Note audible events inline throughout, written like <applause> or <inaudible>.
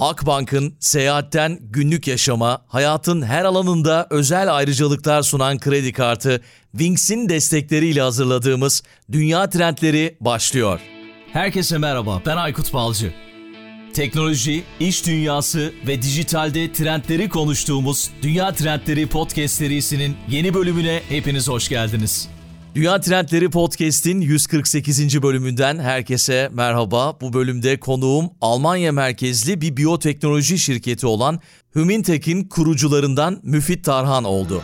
Akbank'ın seyahatten günlük yaşama, hayatın her alanında özel ayrıcalıklar sunan kredi kartı Wings'in destekleriyle hazırladığımız Dünya Trendleri başlıyor. Herkese merhaba, ben Aykut Balcı. Teknoloji, iş dünyası ve dijitalde trendleri konuştuğumuz Dünya Trendleri podcast serisinin yeni bölümüne hepiniz hoş geldiniz. Dünya Trendleri Podcast'in 148. bölümünden herkese merhaba. Bu bölümde konuğum Almanya merkezli bir biyoteknoloji şirketi olan Hümintek'in kurucularından Müfit Tarhan oldu.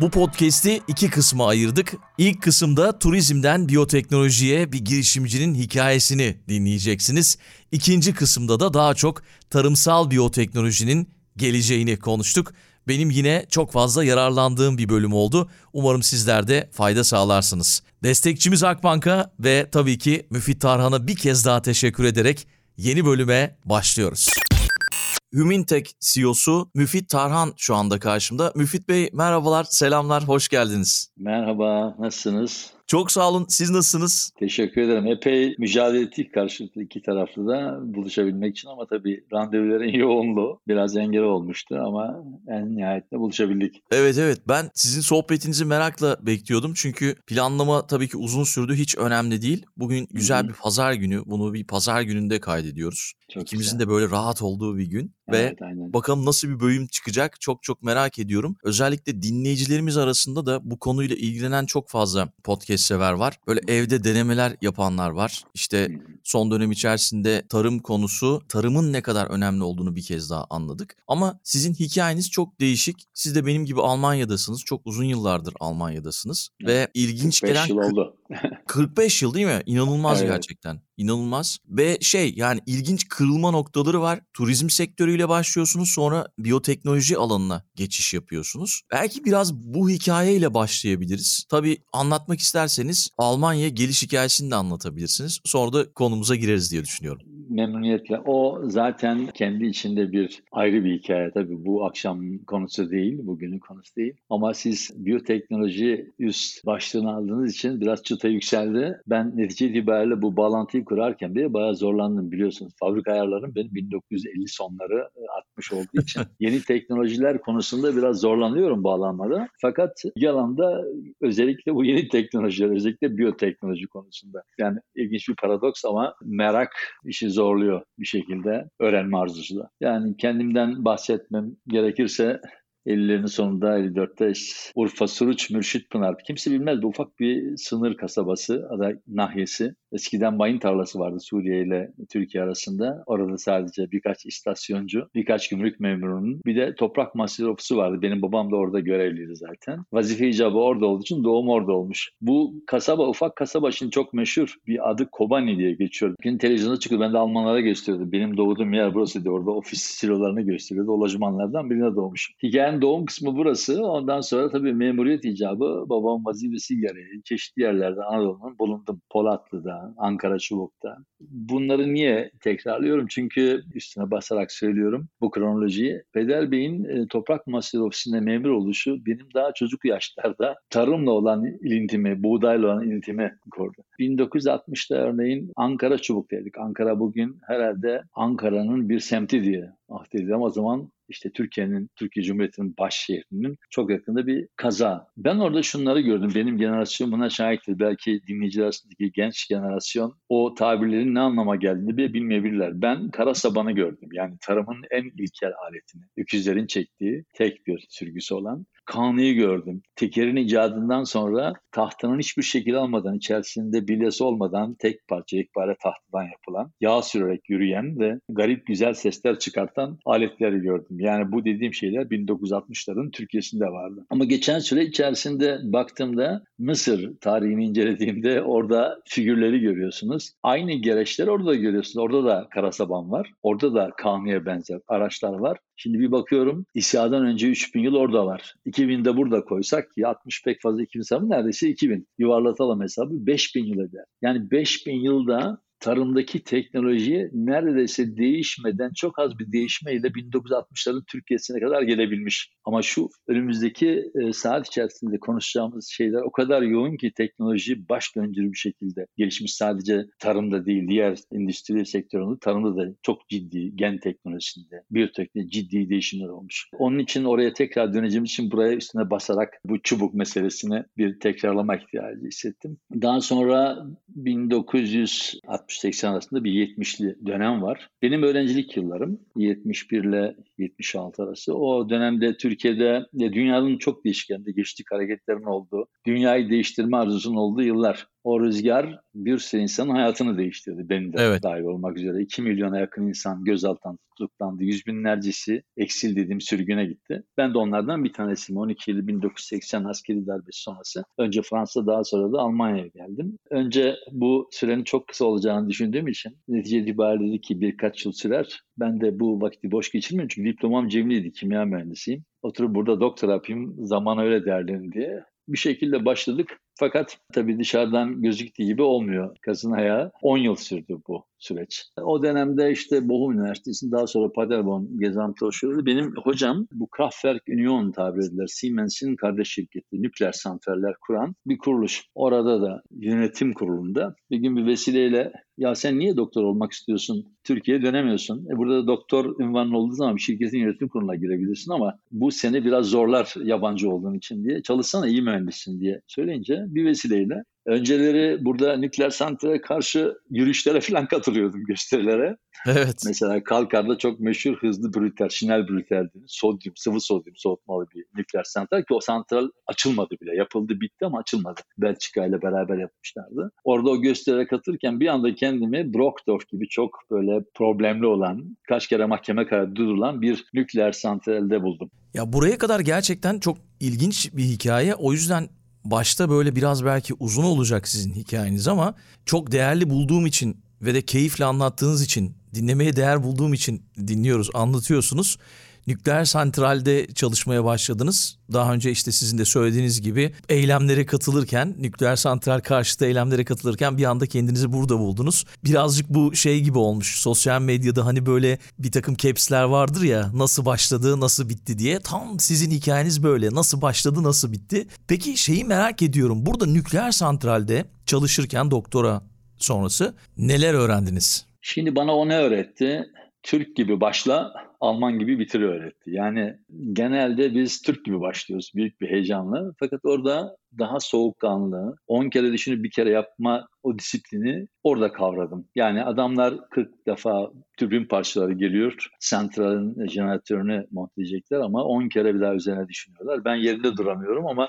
Bu podcast'i iki kısma ayırdık. İlk kısımda turizmden biyoteknolojiye bir girişimcinin hikayesini dinleyeceksiniz. İkinci kısımda da daha çok tarımsal biyoteknolojinin geleceğini konuştuk. Benim yine çok fazla yararlandığım bir bölüm oldu. Umarım sizler de fayda sağlarsınız. Destekçimiz Akbank'a ve tabii ki Müfit Tarhan'a bir kez daha teşekkür ederek yeni bölüme başlıyoruz. Hümintek CEO'su Müfit Tarhan şu anda karşımda. Müfit Bey merhabalar, selamlar, hoş geldiniz. Merhaba, nasılsınız? Çok sağ olun. Siz nasılsınız? Teşekkür ederim. Epey mücadele ettik karşılıklı iki taraflı da buluşabilmek için ama tabii randevuların <laughs> yoğunluğu biraz engel olmuştu ama en nihayetinde buluşabildik. Evet evet ben sizin sohbetinizi merakla bekliyordum çünkü planlama tabii ki uzun sürdü hiç önemli değil. Bugün güzel Hı-hı. bir pazar günü bunu bir pazar gününde kaydediyoruz. Çok İkimizin güzel. de böyle rahat olduğu bir gün evet, ve aynen. bakalım nasıl bir bölüm çıkacak çok çok merak ediyorum. Özellikle dinleyicilerimiz arasında da bu konuyla ilgilenen çok fazla podcast sever var. Böyle evde denemeler yapanlar var. İşte son dönem içerisinde tarım konusu, tarımın ne kadar önemli olduğunu bir kez daha anladık. Ama sizin hikayeniz çok değişik. Siz de benim gibi Almanya'dasınız. Çok uzun yıllardır Almanya'dasınız. Ve ilginç 45 gelen... yıl oldu. 45 yıl değil mi? İnanılmaz evet. gerçekten. İnanılmaz. Ve şey yani ilginç kırılma noktaları var. Turizm sektörüyle başlıyorsunuz sonra biyoteknoloji alanına geçiş yapıyorsunuz. Belki biraz bu hikayeyle başlayabiliriz. Tabii anlatmak isterseniz Almanya geliş hikayesini de anlatabilirsiniz. Sonra da konumuza gireriz diye düşünüyorum. Memnuniyetle. O zaten kendi içinde bir ayrı bir hikaye. Tabii bu akşam konusu değil, bugünün konusu değil. Ama siz biyoteknoloji üst başlığını aldığınız için biraz çıta yükseldi. Ben netice itibariyle bu bağlantıyı kurarken bile bayağı zorlandım biliyorsunuz. Fabrika ayarlarım benim 1950 sonları 60 e, olduğu için <laughs> yeni teknolojiler konusunda biraz zorlanıyorum bağlanmada. Fakat yalanda özellikle bu yeni teknolojiler, özellikle biyoteknoloji konusunda. Yani ilginç bir paradoks ama merak işi zorluyor bir şekilde öğrenme arzusu da. Yani kendimden bahsetmem gerekirse 50'lerin sonunda 54'te Urfa Suruç Mürşit Pınar. Kimse bilmez bu ufak bir sınır kasabası, ada nahiyesi. Eskiden mayın tarlası vardı Suriye ile Türkiye arasında. Orada sadece birkaç istasyoncu, birkaç gümrük memurunun bir de toprak mahsulü ofisi vardı. Benim babam da orada görevliydi zaten. Vazife icabı orada olduğu için doğum orada olmuş. Bu kasaba, ufak kasaba şimdi çok meşhur. Bir adı Kobani diye geçiyor. Gün televizyonda çıkıyor. Ben de Almanlara gösteriyordu. Benim doğduğum yer burası diye. Orada ofis silolarını gösteriyordu. O lojmanlardan birine doğmuş. Hikayenin doğum kısmı burası. Ondan sonra tabii memuriyet icabı babam vazifesi gereği çeşitli yerlerde Anadolu'nun bulundum. Polatlı'da, Ankara Çubuk'ta. Bunları niye tekrarlıyorum? Çünkü üstüne basarak söylüyorum bu kronolojiyi. Peder Bey'in e, Toprak Mahsulü Ofisi'nde memur oluşu benim daha çocuk yaşlarda tarımla olan ilintimi, buğdayla olan ilintimi kurdu. 1960'da örneğin Ankara Çubuk'taydık. Ankara bugün herhalde Ankara'nın bir semti diye ahdedildi o zaman işte Türkiye'nin, Türkiye Cumhuriyeti'nin baş şehrinin çok yakında bir kaza. Ben orada şunları gördüm. Benim jenerasyon buna şahittir. Belki dinleyiciler genç jenerasyon o tabirlerin ne anlama geldiğini bile bilmeyebilirler. Ben kara sabanı gördüm. Yani tarımın en ilkel aletini. Öküzlerin çektiği tek bir sürgüsü olan. Kanıyı gördüm. Tekerin icadından sonra tahtanın hiçbir şekil almadan, içerisinde bilyası olmadan tek parça ekbare tahtadan yapılan, yağ sürerek yürüyen ve garip güzel sesler çıkartan aletleri gördüm. Yani bu dediğim şeyler 1960'ların Türkiye'sinde vardı. Ama geçen süre içerisinde baktığımda Mısır tarihini incelediğimde orada figürleri görüyorsunuz. Aynı gereçleri orada da görüyorsunuz. Orada da karasaban var. Orada da kanıya benzer araçlar var. Şimdi bir bakıyorum İsa'dan önce 3000 yıl orada var. 2000 de burada koysak ki 60 pek fazla 2000 hesabı neredeyse 2000. Yuvarlatalım hesabı 5000 yıl eder. Yani 5000 yılda tarımdaki teknoloji neredeyse değişmeden çok az bir değişmeyle 1960'ların Türkiye'sine kadar gelebilmiş. Ama şu önümüzdeki e, saat içerisinde konuşacağımız şeyler o kadar yoğun ki teknoloji baş döndürü bir şekilde gelişmiş. Sadece tarımda değil diğer endüstri sektöründe tarımda da çok ciddi gen teknolojisinde biyoteknoloji ciddi değişimler olmuş. Onun için oraya tekrar döneceğimiz için buraya üstüne basarak bu çubuk meselesini bir tekrarlama ihtiyacı hissettim. Daha sonra 1960-80 arasında bir 70'li dönem var. Benim öğrencilik yıllarım 71 ile 76 arası. O dönemde Türkiye'de dünyanın çok değişkenli geçtik hareketlerin olduğu, dünyayı değiştirme arzusunun olduğu yıllar o rüzgar bir sürü insanın hayatını değiştirdi. Benim de evet. dahil olmak üzere. 2 milyona yakın insan gözaltından tutuklandı. Yüz binlercesi eksil dediğim sürgüne gitti. Ben de onlardan bir tanesiyim. 12 Eylül 1980 askeri darbesi sonrası. Önce Fransa daha sonra da Almanya'ya geldim. Önce bu sürenin çok kısa olacağını düşündüğüm için netice itibariyle dedi ki birkaç yıl sürer. Ben de bu vakti boş geçirmiyorum çünkü diplomam cemliydi. Kimya mühendisiyim. Oturup burada doktor yapayım. Zaman öyle değerlerin diye bir şekilde başladık. Fakat tabii dışarıdan gözüktüğü gibi olmuyor. Kazın ayağı 10 yıl sürdü bu süreç. O dönemde işte Bochum Üniversitesi'nin daha sonra Paderborn Gesamthochschule benim hocam bu Kraftwerk Union tabir edilir. Siemens'in kardeş şirketi nükleer santraller kuran bir kuruluş. Orada da yönetim kurulunda bir gün bir vesileyle ya sen niye doktor olmak istiyorsun? Türkiye'ye dönemiyorsun. E burada da doktor ünvanın olduğu zaman bir şirketin yönetim kuruluna girebilirsin ama bu seni biraz zorlar yabancı olduğun için diye. Çalışsana iyi mühendissin diye söyleyince bir vesileyle Önceleri burada nükleer santrale karşı yürüyüşlere <laughs> falan katılıyordum gösterilere. Evet. Mesela Kalkar'da çok meşhur hızlı brüter, şinel brüter sodyum, sıvı sodyum soğutmalı bir nükleer santral ki o santral açılmadı bile. Yapıldı bitti ama açılmadı. Belçika ile beraber yapmışlardı. Orada o gösterilere katılırken bir anda kendimi Brockdorf gibi çok böyle problemli olan, kaç kere mahkeme kararı durulan bir nükleer santralde buldum. Ya buraya kadar gerçekten çok ilginç bir hikaye. O yüzden başta böyle biraz belki uzun olacak sizin hikayeniz ama çok değerli bulduğum için ve de keyifle anlattığınız için, dinlemeye değer bulduğum için dinliyoruz, anlatıyorsunuz nükleer santralde çalışmaya başladınız. Daha önce işte sizin de söylediğiniz gibi eylemlere katılırken, nükleer santral karşıtı eylemlere katılırken bir anda kendinizi burada buldunuz. Birazcık bu şey gibi olmuş. Sosyal medyada hani böyle bir takım capsler vardır ya nasıl başladı, nasıl bitti diye. Tam sizin hikayeniz böyle. Nasıl başladı, nasıl bitti. Peki şeyi merak ediyorum. Burada nükleer santralde çalışırken doktora sonrası neler öğrendiniz? Şimdi bana o ne öğretti? Türk gibi başla, Alman gibi bitir öğretti. Yani genelde biz Türk gibi başlıyoruz büyük bir heyecanla. Fakat orada daha soğukkanlı, 10 kere düşünüp bir kere yapma o disiplini orada kavradım. Yani adamlar 40 defa türbin parçaları geliyor, santralin jeneratörünü monteleyecekler ama 10 kere bir daha üzerine düşünüyorlar. Ben yerinde duramıyorum ama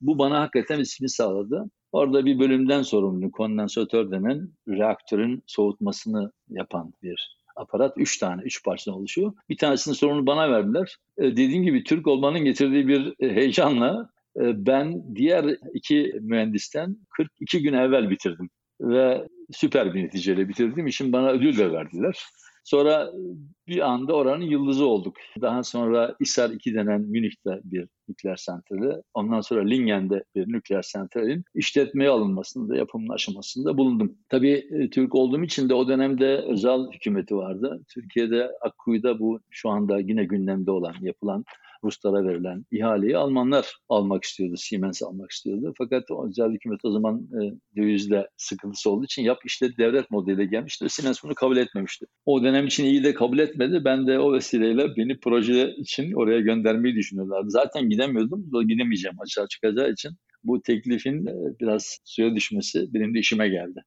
bu bana hakikaten ismi sağladı. Orada bir bölümden sorumlu kondansatör denen reaktörün soğutmasını yapan bir aparat üç tane, üç parçadan oluşuyor. Bir tanesinin sorunu bana verdiler. E, dediğim gibi Türk olmanın getirdiği bir e, heyecanla e, ben diğer iki mühendisten 42 gün evvel bitirdim. Ve süper bir neticeyle bitirdim. İşin bana ödül de verdiler. Sonra bir anda oranın yıldızı olduk. Daha sonra İSAR 2 denen Münih'te bir nükleer santrali, ondan sonra Lingen'de bir nükleer santralin işletmeye alınmasında, yapımın aşamasında bulundum. Tabii e, Türk olduğum için de o dönemde özel hükümeti vardı. Türkiye'de Akkuyu'da bu şu anda yine gündemde olan, yapılan Ruslara verilen ihaleyi Almanlar almak istiyordu, Siemens almak istiyordu. Fakat özel hükümet o zaman e, dövizle sıkıntısı olduğu için yap işte devlet modeliyle gelmişti. Siemens bunu kabul etmemişti. O dönem için iyi de kabul etmedi. Ben de o vesileyle beni proje için oraya göndermeyi düşünüyorlardı. Zaten gidemiyordum. Gidemeyeceğim açığa çıkacağı için bu teklifin e, biraz suya düşmesi benim de işime geldi.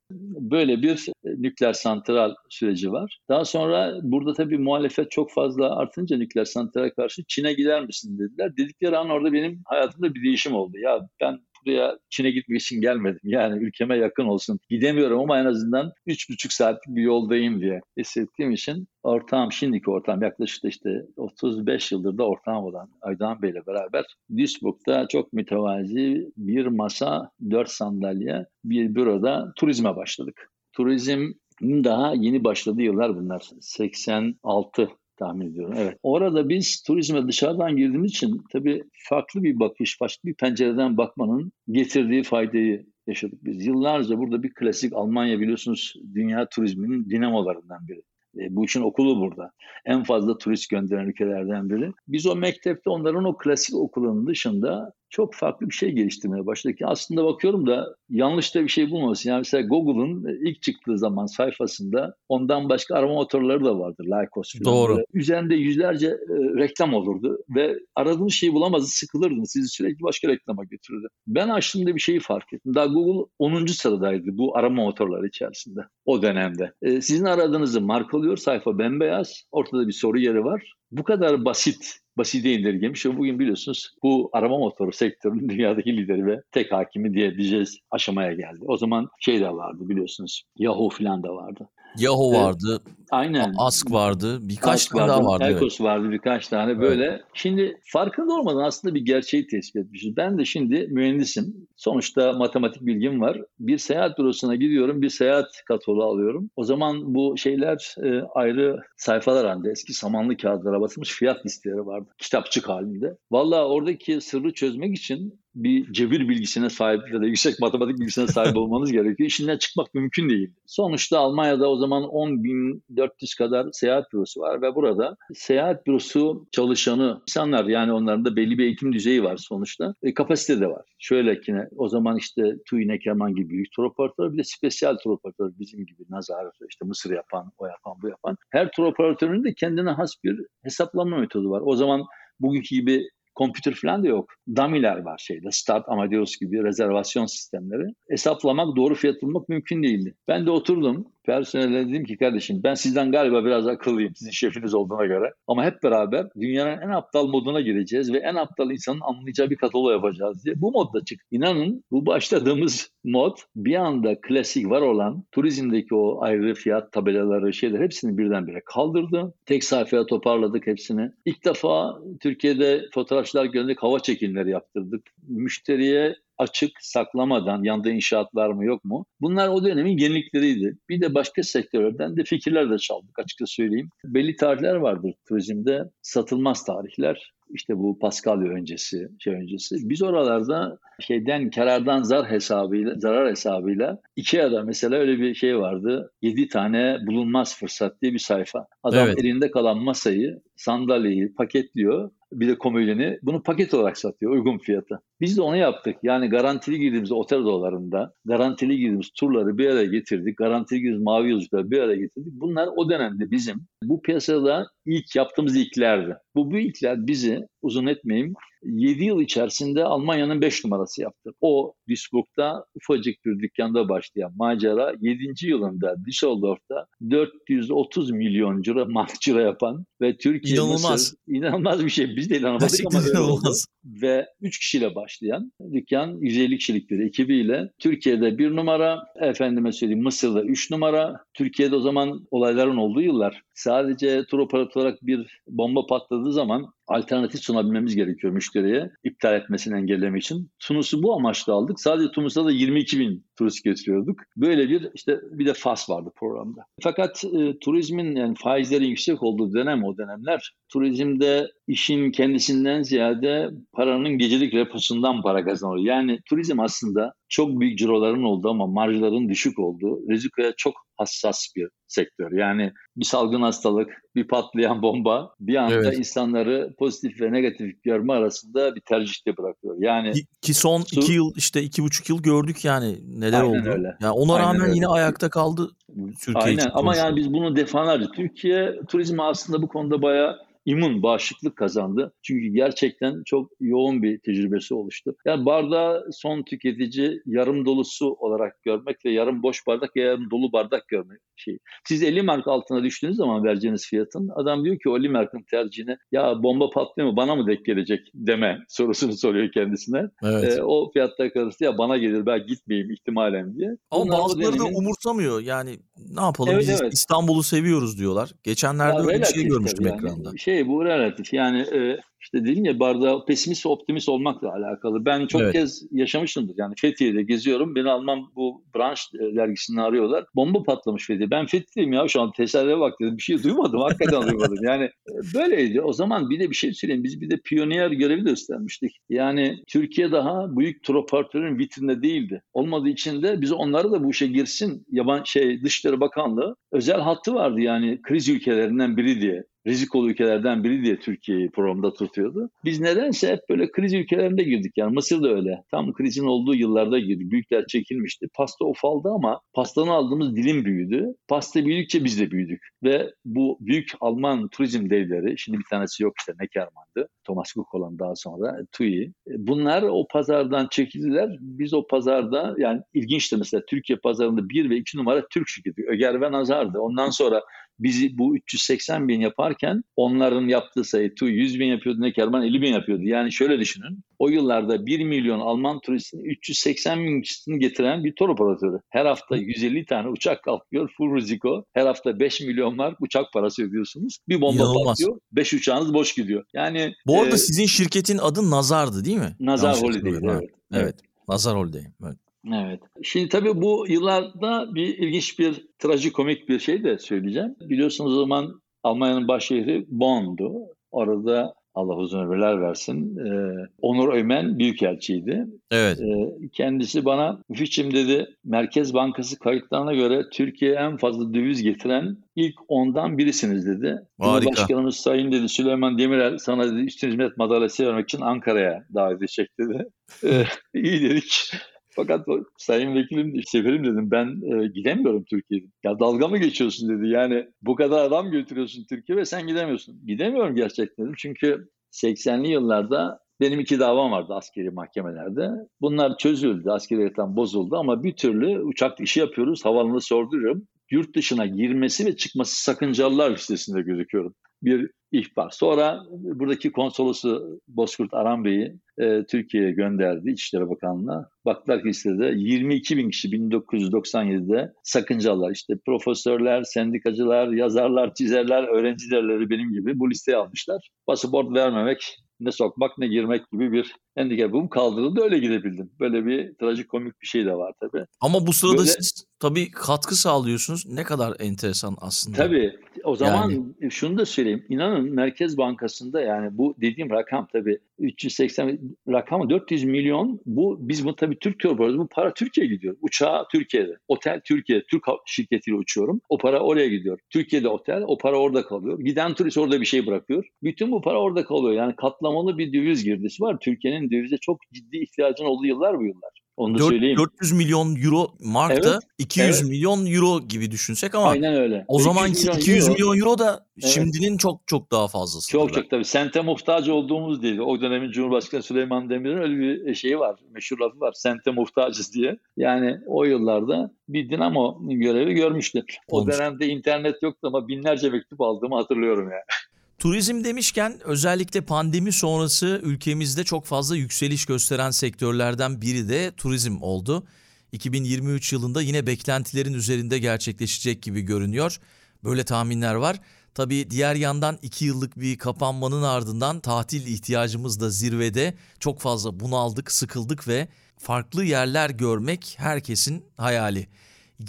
Böyle bir e, nükleer santral süreci var. Daha sonra burada tabii muhalefet çok fazla artınca nükleer santrale karşı Çin'e gider misin dediler. Dedikleri an orada benim hayatımda bir değişim oldu. Ya ben buraya Çin'e gitmek için gelmedim. Yani ülkeme yakın olsun. Gidemiyorum ama en azından 3,5 saatlik bir yoldayım diye hissettiğim için ortağım, şimdiki ortağım yaklaşık işte 35 yıldır da ortağım olan Aydan Bey ile beraber Duisburg'da çok mütevazi bir masa, dört sandalye, bir büroda turizme başladık. Turizm daha yeni başladığı yıllar bunlar. 86 tahmin ediyorum. Evet. Orada biz turizme dışarıdan girdiğimiz için tabii farklı bir bakış, başka bir pencereden bakmanın getirdiği faydayı yaşadık biz. Yıllarca burada bir klasik Almanya biliyorsunuz dünya turizminin dinamolarından biri. E, bu işin okulu burada. En fazla turist gönderen ülkelerden biri. Biz o mektepte onların o klasik okulunun dışında çok farklı bir şey geliştirmeye başladık. Aslında bakıyorum da yanlış da bir şey bulmasın. Yani mesela Google'ın ilk çıktığı zaman sayfasında ondan başka arama motorları da vardı. Lycos falan. Doğru. Üzerinde yüzlerce e, reklam olurdu ve aradığınız şeyi bulamazdı, sıkılırdınız. Sizi sürekli başka reklama götürürdü. Ben açtığımda bir şeyi fark ettim. Daha Google 10. sıradaydı bu arama motorları içerisinde o dönemde. E, sizin aradığınızı markalıyor, sayfa bembeyaz, ortada bir soru yeri var. Bu kadar basit basite indirgemiş ve bugün biliyorsunuz bu arama motoru sektörünün <laughs> dünyadaki lideri ve tek hakimi diyebileceğiz aşamaya geldi. O zaman şey de vardı biliyorsunuz Yahoo falan da vardı. Yahoo Evet. vardı, Aynen. Ask vardı, birkaç Ask tane daha vardı. evet. Ecos vardı birkaç tane böyle. Şimdi farkında olmadan aslında bir gerçeği tespit etmişiz. Ben de şimdi mühendisim. Sonuçta matematik bilgim var. Bir seyahat bürosuna gidiyorum, bir seyahat kataloğu alıyorum. O zaman bu şeyler e, ayrı sayfalar halinde eski samanlı kağıtlara basılmış fiyat listeleri vardı. Kitapçık halinde. Vallahi oradaki sırrı çözmek için bir cebir bilgisine sahip ya da yüksek matematik bilgisine sahip <laughs> olmanız gerekiyor. İşinden çıkmak mümkün değil. Sonuçta Almanya'da o zaman 10.400 kadar seyahat bürosu var ve burada seyahat bürosu çalışanı insanlar yani onların da belli bir eğitim düzeyi var sonuçta. E, kapasite de var. Şöyle ki o zaman işte TUI, Neckermann gibi büyük tur operatörü bir de spesiyel tur operatörü bizim gibi Nazar, işte Mısır yapan, o yapan, bu yapan. Her tur operatörünün de kendine has bir hesaplama metodu var. O zaman bugünkü gibi Computer falan da yok. Dummy'ler var şeyde. Start, Amadeus gibi rezervasyon sistemleri. Hesaplamak, doğru fiyat bulmak mümkün değildi. Ben de oturdum. Personele dedim ki kardeşim ben sizden galiba biraz akıllıyım sizin şefiniz olduğuna göre. Ama hep beraber dünyanın en aptal moduna gireceğiz ve en aptal insanın anlayacağı bir kataloğu yapacağız diye. Bu modda çık. İnanın bu başladığımız mod bir anda klasik var olan turizmdeki o ayrı fiyat tabelaları şeyler hepsini birdenbire kaldırdı. Tek sayfaya toparladık hepsini. İlk defa Türkiye'de fotoğrafçılar gönderdik hava çekimleri yaptırdık. Müşteriye açık saklamadan yanında inşaat var mı yok mu? Bunlar o dönemin yenilikleriydi. Bir de başka sektörlerden de fikirler de çaldık açıkça söyleyeyim. Belli tarihler vardır turizmde. Satılmaz tarihler. İşte bu Paskalya öncesi, şey öncesi. Biz oralarda şeyden karardan zar hesabıyla, zarar hesabıyla Ikea'da mesela öyle bir şey vardı. 7 tane bulunmaz fırsat diye bir sayfa. Adam Evet. elinde kalan masayı, sandalyeyi paketliyor. Bir de komodini bunu paket olarak satıyor uygun fiyata. Biz de onu yaptık. Yani garantili girdiğimiz otel odalarında garantili girdiğimiz turları bir araya getirdik. Garantili girdiğimiz mavi yolculukları bir araya getirdik. Bunlar o dönemde bizim bu piyasada ilk yaptığımız ilklerdi. Bu, ilkler bizi uzun etmeyeyim 7 yıl içerisinde Almanya'nın 5 numarası yaptı. O Duisburg'da ufacık bir dükkanda başlayan macera 7. yılında Düsseldorf'ta 430 milyon cira, <laughs> cira yapan ve Türkiye İnanılmaz. Mısır inanılmaz bir şey. Biz de inanamadık Gerçekten ama inanılmaz. ve 3 kişiyle başlayan dükkan 150 kişilik bir ekibiyle Türkiye'de bir numara, efendime söyleyeyim Mısır'da 3 numara. Türkiye'de o zaman olayların olduğu yıllar sadece tur operatör olarak bir bomba patladığı zaman alternatif sunabilmemiz gerekiyor müşteriye iptal etmesini engellemek için. Tunus'u bu amaçla aldık. Sadece Tunus'ta da 22 bin turist getiriyorduk. Böyle bir işte bir de FAS vardı programda. Fakat e, turizmin yani faizlerin yüksek olduğu dönem o dönemler turizmde işin kendisinden ziyade paranın gecelik reposundan para kazanıyor. Yani turizm aslında çok büyük ciroların olduğu ama marjların düşük olduğu, rizikoya çok hassas bir sektör. Yani bir salgın hastalık, bir patlayan bomba bir anda Evet. insanları pozitif ve negatif görme arasında bir tercihte bırakıyor. Yani Ki- son Su- iki yıl işte iki buçuk yıl gördük yani neler Aynen oldu. öyle. Yani ona Aynen rağmen öyle. yine ayakta kaldı Türkiye Aynen ama yani biz bunu defalarca Türkiye turizmi aslında bu konuda bayağı immün, bağışıklık kazandı. Çünkü gerçekten çok yoğun bir tecrübesi oluştu. Yani bardağı son tüketici yarım dolusu olarak görmek ve yarım boş bardak ya yarım dolu bardak görmek şey. Siz 50 mark altına düştüğünüz zaman vereceğiniz fiyatın adam diyor ki o 50 markın tercihine ya bomba patlıyor mu bana mı denk gelecek deme sorusunu <laughs> soruyor kendisine. Evet. Ee, o fiyatta kalırsa ya bana gelir ben gitmeyeyim ihtimalen diye. Ama Bunlar o bazıları da umursamıyor. Yani ne yapalım Evet, biz evet. İstanbul'u seviyoruz diyorlar. Geçenlerde Ya öyle bir şey görmüştüm yani. ekranda. Şey şey bu relatif. Yani e, işte dedim ya bardağı pesimist optimist olmakla alakalı. Ben çok Evet. kez yaşamışımdır. Yani Fethiye'de geziyorum. Beni Alman bu branş e, dergisini arıyorlar. Bomba patlamış Fethiye. Ben Fethiye'yim ya şu an tesadüfe bak dedim. Bir şey duymadım. Hakikaten duymadım. <laughs> Yani e, böyleydi. O zaman bir de bir şey söyleyeyim. Biz bir de piyoner görevi de üstlenmiştik. Yani Türkiye daha büyük tur operatörün vitrinde değildi. Olmadığı için de biz onları da bu işe girsin. Yaban şey Dışişleri Bakanlığı özel hattı vardı yani kriz ülkelerinden biri diye rizikolu ülkelerden biri diye Türkiye'yi programda tutuyordu. Biz nedense hep böyle kriz ülkelerinde girdik. Yani Mısır da öyle. Tam krizin olduğu yıllarda girdik. Büyükler çekilmişti. Pasta ufaldı ama pastanın aldığımız dilim büyüdü. Pasta büyüdükçe biz de büyüdük. Ve bu büyük Alman turizm devleri, şimdi bir tanesi yok işte Neckermann'dı. Thomas Cook olan daha sonra TUI. Bunlar o pazardan çekildiler. Biz o pazarda yani ilginçti mesela Türkiye pazarında bir ve iki numara Türk şirketi. Öger ve Nazar'dı. Ondan sonra bizi bu 380 bin yaparken onların yaptığı sayı TUI 100 bin yapıyordu, Neckermann 50 bin yapıyordu. Yani şöyle düşünün. O yıllarda 1 milyon Alman turistin 380 bin kişisini getiren bir tur operatörü. Her hafta 150 tane uçak kalkıyor. Full riziko. Her hafta 5 milyon var. Uçak parası ödüyorsunuz. Bir bomba İnanılmaz. patlıyor. 5 uçağınız boş gidiyor. Yani Bu arada e, sizin şirketin adı Nazar'dı değil mi? Nazar Holiday. hatırlamıyorum. Evet. Evet. Nazar Holiday. Evet. Evet. Şimdi tabii bu yıllarda bir ilginç bir trajikomik bir şey de söyleyeceğim. Biliyorsunuz o zaman Almanya'nın baş şehri Bonn'du. Orada Allah uzun ömürler versin. e, Onur Öymen büyükelçiydi. Evet. E, kendisi bana Müfitçim dedi Merkez Bankası kayıtlarına göre Türkiye'ye en fazla döviz getiren ilk ondan birisiniz dedi. Harika. Cumhurbaşkanımız Sayın dedi Süleyman Demirel sana dedi üstün hizmet madalyası vermek için Ankara'ya davet edecek dedi. <laughs> E, iyi dedik. Fakat sayın vekilim, seferim dedim ben e, gidemiyorum Türkiye'ye. Ya dalga mı geçiyorsun dedi. Yani bu kadar adam götürüyorsun Türkiye ve sen gidemiyorsun. Gidemiyorum gerçekten dedim. Çünkü 80'li yıllarda benim iki davam vardı askeri mahkemelerde. Bunlar çözüldü, askeri tam bozuldu ama bir türlü uçak işi yapıyoruz, havalanı sorduruyorum. Yurt dışına girmesi ve çıkması sakıncalılar listesinde gözüküyorum. Bir ihbar. Sonra buradaki konsolosu Bozkurt Aran Bey'i e, Türkiye'ye gönderdi İçişleri Bakanlığı'na. Baktılar ki listede 22 bin kişi 1997'de sakıncalılar. İşte profesörler, sendikacılar, yazarlar, çizerler, öğrenci derleri benim gibi bu listeye almışlar. Pasaport vermemek, ne sokmak ne girmek gibi bir handikapım kaldırıldı. Öyle gidebildim. Böyle bir trajikomik bir şey de var tabii. Ama bu sırada Böyle- siz tabii katkı sağlıyorsunuz. Ne kadar enteresan aslında. Tabii o zaman şunu da söyleyeyim. İnanın Merkez Bankası'nda yani bu dediğim rakam tabii 380 rakamı 400 milyon bu biz bu tabii Türk yapıyoruz. Bu para Türkiye'ye gidiyor. Uçağı Türkiye'de. Otel Türkiye. Türk şirketiyle uçuyorum. O para oraya gidiyor. Türkiye'de otel. O para orada kalıyor. Giden turist orada bir şey bırakıyor. Bütün bu para orada kalıyor. Yani katlamalı bir döviz girdisi var. Türkiye'nin dövize çok ciddi ihtiyacın olduğu yıllar bu yıllar. Onu da Dört- söyleyeyim. 400 milyon euro markta Evet, 200 evet. milyon euro gibi düşünsek ama Aynen öyle. o 200 zamanki 200 euro- milyon euro da Evet. şimdinin çok çok daha fazlası. Çok çok tabii. Sente muhtaç olduğumuz değil. O dönemin Cumhurbaşkanı Süleyman Demirel'in öyle bir şeyi var. Meşhur lafı var. Sente muhtacız diye. Yani o yıllarda bir dinamo görevi görmüştü. O Olmuş. dönemde internet yoktu ama binlerce mektup aldığımı hatırlıyorum yani. <laughs> Turizm demişken özellikle pandemi sonrası ülkemizde çok fazla yükseliş gösteren sektörlerden biri de turizm oldu. 2023 yılında yine beklentilerin üzerinde gerçekleşecek gibi görünüyor. Böyle tahminler var. Tabii diğer yandan 2 yıllık bir kapanmanın ardından tatil ihtiyacımız da zirvede. Çok fazla bunaldık, sıkıldık ve farklı yerler görmek herkesin hayali.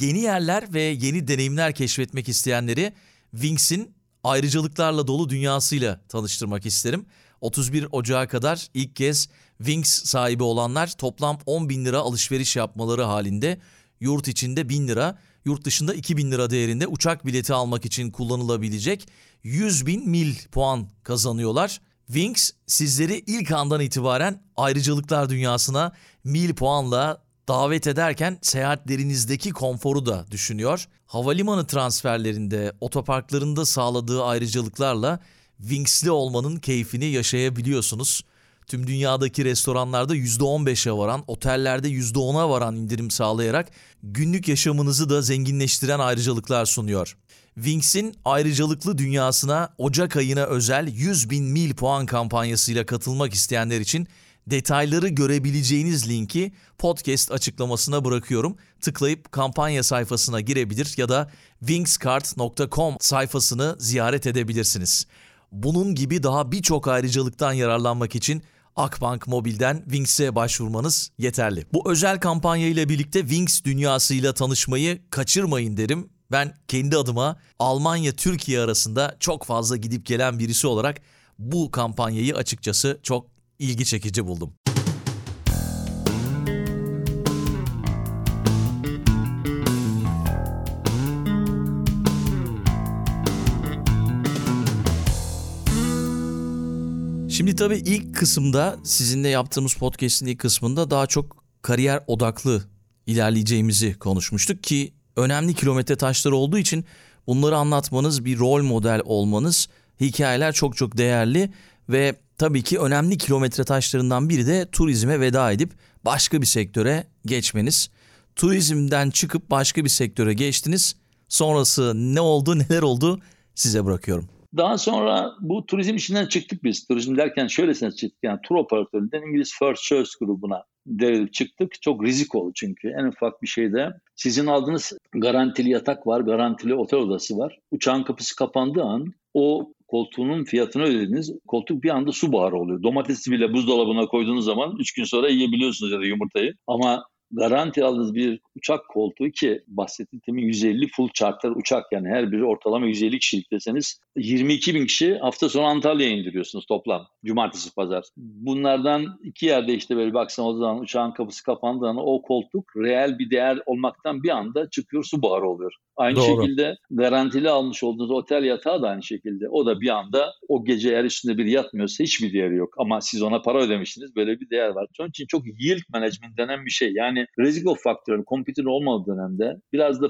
Yeni yerler ve yeni deneyimler keşfetmek isteyenleri Wings'in ayrıcalıklarla dolu dünyasıyla tanıştırmak isterim. 31 Ocağı kadar ilk kez Wings sahibi olanlar toplam 10 bin lira alışveriş yapmaları halinde yurt içinde 1000 lira, yurt dışında 2000 lira değerinde uçak bileti almak için kullanılabilecek 100 bin mil puan kazanıyorlar. Wings sizleri ilk andan itibaren ayrıcalıklar dünyasına mil puanla davet ederken seyahatlerinizdeki konforu da düşünüyor. Havalimanı transferlerinde, otoparklarında sağladığı ayrıcalıklarla Wings'li olmanın keyfini yaşayabiliyorsunuz. Tüm dünyadaki restoranlarda %15'e varan, otellerde %10'a varan indirim sağlayarak günlük yaşamınızı da zenginleştiren ayrıcalıklar sunuyor. Wings'in ayrıcalıklı dünyasına Ocak ayına özel 100 bin mil puan kampanyasıyla katılmak isteyenler için detayları görebileceğiniz linki podcast açıklamasına bırakıyorum. Tıklayıp kampanya sayfasına girebilir ya da wingskart.com sayfasını ziyaret edebilirsiniz. Bunun gibi daha birçok ayrıcalıktan yararlanmak için Akbank Mobil'den Wings'e başvurmanız yeterli. Bu özel kampanya ile birlikte Wings dünyasıyla tanışmayı kaçırmayın derim. Ben kendi adıma Almanya-Türkiye arasında çok fazla gidip gelen birisi olarak bu kampanyayı açıkçası çok ilgi çekici buldum. Şimdi tabii ilk kısımda sizinle yaptığımız podcast'in ilk kısmında daha çok kariyer odaklı ilerleyeceğimizi konuşmuştuk ki önemli kilometre taşları olduğu için bunları anlatmanız, bir rol model olmanız, hikayeler çok çok değerli ve tabii ki önemli kilometre taşlarından biri de turizme veda edip başka bir sektöre geçmeniz. Turizmden çıkıp başka bir sektöre geçtiniz. Sonrası ne oldu, neler oldu size bırakıyorum. Daha sonra bu turizm işinden çıktık biz. Turizm derken şöylesine çıktık. Yani tur operatöründen İngiliz First Choice grubuna devrilip çıktık. Çok rizik oldu çünkü. En ufak bir şeyde sizin aldığınız garantili yatak var, garantili otel odası var. Uçağın kapısı kapandığı an o koltuğunun fiyatını ödediniz. Koltuk bir anda su buharı oluyor. Domatesi bile buzdolabına koyduğunuz zaman 3 gün sonra yiyebiliyorsunuz ya da yumurtayı. Ama garanti aldığınız bir uçak koltuğu ki bahsettiğim 150 full charter uçak yani her biri ortalama 150 kişilik deseniz 22 bin kişi hafta sonu Antalya'ya indiriyorsunuz toplam. Cumartesi pazar. Bunlardan iki yerde işte böyle baksana o zaman uçağın kapısı kapandığında o koltuk reel bir değer olmaktan bir anda çıkıyor su buharı oluyor. Aynı Doğru. şekilde garantili almış olduğunuz otel yatağı da aynı şekilde. O da bir anda o gece eğer üstünde bir yatmıyorsa hiçbir değeri yok. Ama siz ona para ödemişsiniz böyle bir değer var. Onun için çok yield management denen bir şey. Yani risk of faktörün computer olmadığı dönemde biraz da